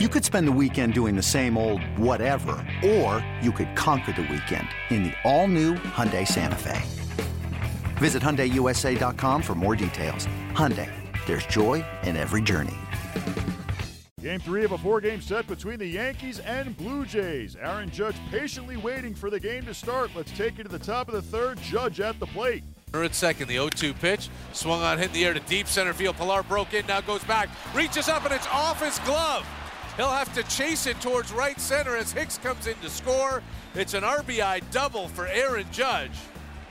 You could spend the weekend doing the same old whatever, or you could conquer the weekend in the all-new Hyundai Santa Fe. Visit HyundaiUSA.com for more details. Hyundai, there's joy in every journey. Game three of a four game set between the Yankees and Blue Jays. Aaron Judge patiently waiting for the game to start. Let's take it to the top of the third. Judge at the plate. At second, the 0 2 pitch. Swung on, hit in the air to deep center field. Pilar broke in, now goes back, reaches up, and it's off his glove. He'll have to chase it towards right center as Hicks comes in to score. It's an RBI double for Aaron Judge.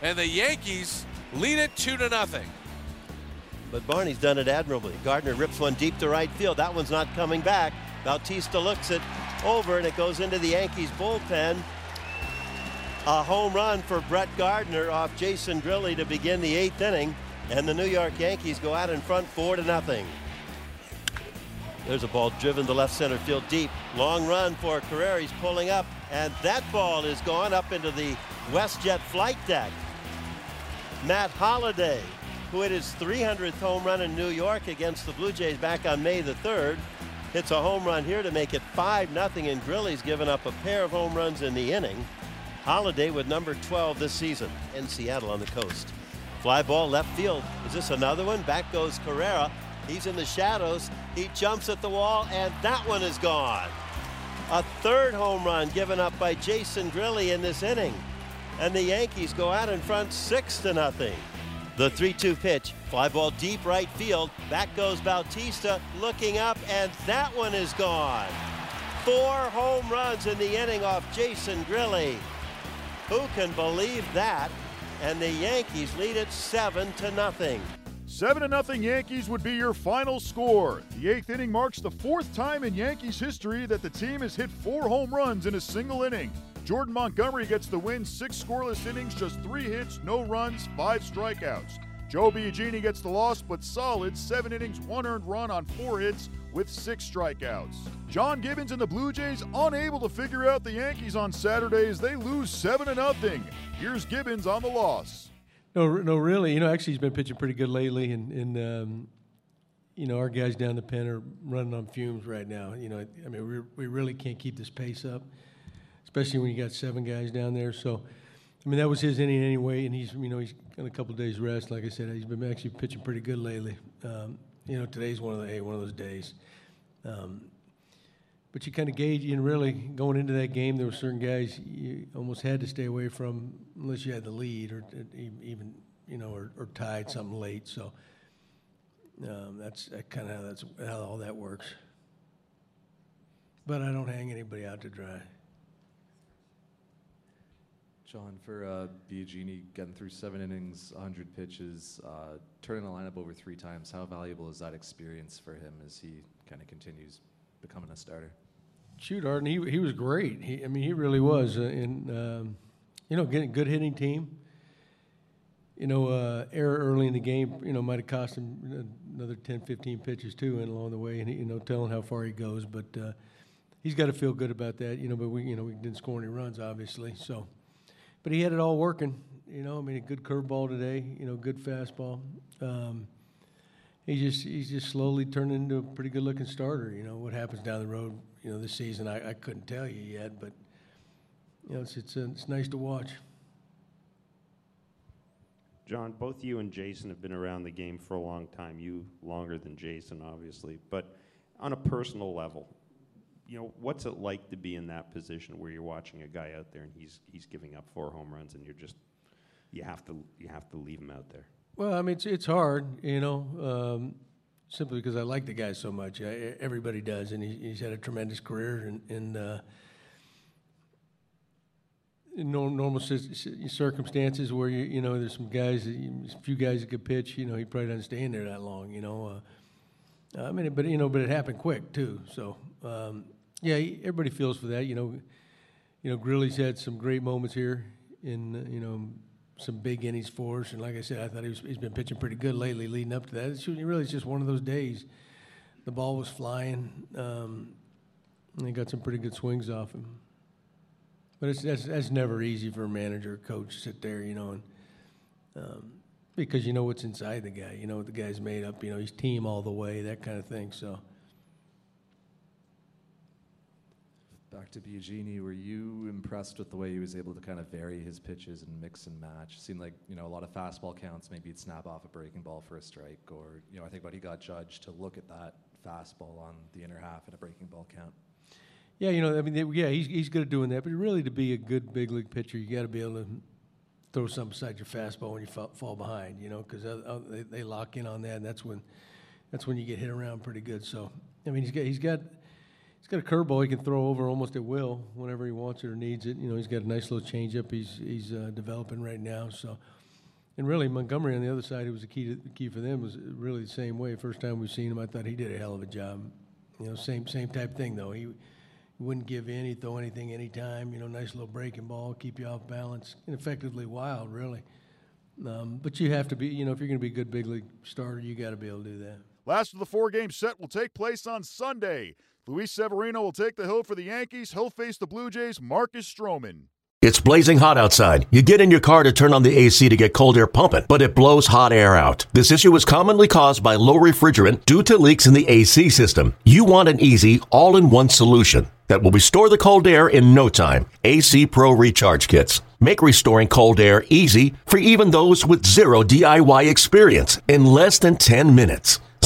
And the Yankees lead it 2 to nothing. But Barney's done it admirably. Gardner rips one deep to right field. That one's not coming back. Bautista looks it over and it goes into the Yankees bullpen. A home run for Brett Gardner off Jason Grilli to begin the eighth inning. And the New York Yankees go out in front four to nothing. There's a ball driven to left center field deep. Long run for Carrera. He's pulling up, and that ball is gone up into the WestJet flight deck. Matt Holliday, who hit his 300th home run in New York against the Blue Jays back on May the 3rd, hits a home run here to make it 5 0, and Grilli's given up a pair of home runs in the inning. Holliday with number 12 this season in Seattle on the coast. Fly ball left field. Is this another one? Back goes Carrera. He's in the shadows. He jumps at the wall, and that one is gone. A third home run given up by Jason Grilli in this inning. And the Yankees go out in front six to nothing. The 3 2 pitch, fly ball deep right field. Back goes Bautista looking up, and that one is gone. Four home runs in the inning off Jason Grilli. Who can believe that? And the Yankees lead it 7 to nothing. 7 0 Yankees would be your final score. The eighth inning marks the fourth time in Yankees history that the team has hit four home runs in a single inning. Jordan Montgomery gets the win, six scoreless innings, just three hits, no runs, five strikeouts. Joe Biagini gets the loss, but solid seven innings, one earned run on four hits with six strikeouts. John Gibbons and the Blue Jays unable to figure out the Yankees on Saturday as They lose 7 0. Here's Gibbons on the loss. No, no, really. You know, actually, he's been pitching pretty good lately, and, and um, you know, our guys down the pen are running on fumes right now. You know, I mean, we, we really can't keep this pace up, especially when you got seven guys down there. So, I mean, that was his inning anyway, and he's, you know, he's got a couple days rest. Like I said, he's been actually pitching pretty good lately. Um, you know, today's one of the hey, one of those days. Um, but you kind of gauge, and really going into that game, there were certain guys you almost had to stay away from unless you had the lead or even, you know, or, or tied something late. So um, that's that kind of that's how all that works. But I don't hang anybody out to dry. John, for uh, Biagini getting through seven innings, 100 pitches, uh, turning the lineup over three times, how valuable is that experience for him as he kind of continues becoming a starter? Shoot, Arden, he he was great. He, I mean, he really was. Uh, and um, you know, getting good hitting team. You know, uh, error early in the game, you know, might have cost him another 10, 15 pitches too, and along the way, and you know, telling how far he goes. But uh, he's got to feel good about that. You know, but we, you know, we didn't score any runs, obviously. So, but he had it all working. You know, I mean, a good curveball today. You know, good fastball. Um, he just he's just slowly turned into a pretty good looking starter. You know what happens down the road. You know this season I, I couldn't tell you yet, but you know it's it's uh, it's nice to watch. John, both you and Jason have been around the game for a long time. You longer than Jason, obviously, but on a personal level, you know what's it like to be in that position where you're watching a guy out there and he's he's giving up four home runs and you're just you have to you have to leave him out there. Well, I mean, it's it's hard, you know, um, simply because I like the guy so much. I, everybody does, and he, he's had a tremendous career. And, and uh, in normal circumstances, where you you know there's some guys, a few guys that could pitch, you know, he probably doesn't stay in there that long, you know. Uh, I mean, but you know, but it happened quick too. So um, yeah, everybody feels for that. You know, you know, Grilli's had some great moments here in you know some big innings for us. And like I said, I thought he was, he's been pitching pretty good lately leading up to that. It's really it's just one of those days. The ball was flying. Um, and he got some pretty good swings off him. But it's that's, that's never easy for a manager or coach to sit there, you know, and um, because you know what's inside the guy. You know what the guy's made up. You know he's team all the way, that kind of thing. So. Back to Biagini, were you impressed with the way he was able to kind of vary his pitches and mix and match? Seemed like you know a lot of fastball counts, maybe he'd snap off a breaking ball for a strike, or you know I think about he got judged to look at that fastball on the inner half in a breaking ball count. Yeah, you know, I mean, they, yeah, he's he's good at doing that, but really to be a good big league pitcher, you got to be able to throw something beside your fastball when you fall, fall behind, you know, because they, they lock in on that, and that's when that's when you get hit around pretty good. So, I mean, he's got he's got he's got a curveball he can throw over almost at will whenever he wants it or needs it. You know, he's got a nice little changeup he's he's uh, developing right now. So, and really Montgomery on the other side, who was the key to, key for them, was really the same way. First time we've seen him, I thought he did a hell of a job. You know, same same type thing though. He wouldn't give in. He'd throw anything anytime. You know, nice little breaking ball, keep you off balance, and effectively wild, really. Um, but you have to be, you know, if you're going to be a good big league starter, you got to be able to do that. Last of the four game set will take place on Sunday. Luis Severino will take the hill for the Yankees. He'll face the Blue Jays' Marcus Stroman. It's blazing hot outside. You get in your car to turn on the AC to get cold air pumping, but it blows hot air out. This issue is commonly caused by low refrigerant due to leaks in the AC system. You want an easy, all in one solution that will restore the cold air in no time. AC Pro Recharge Kits. Make restoring cold air easy for even those with zero DIY experience in less than 10 minutes.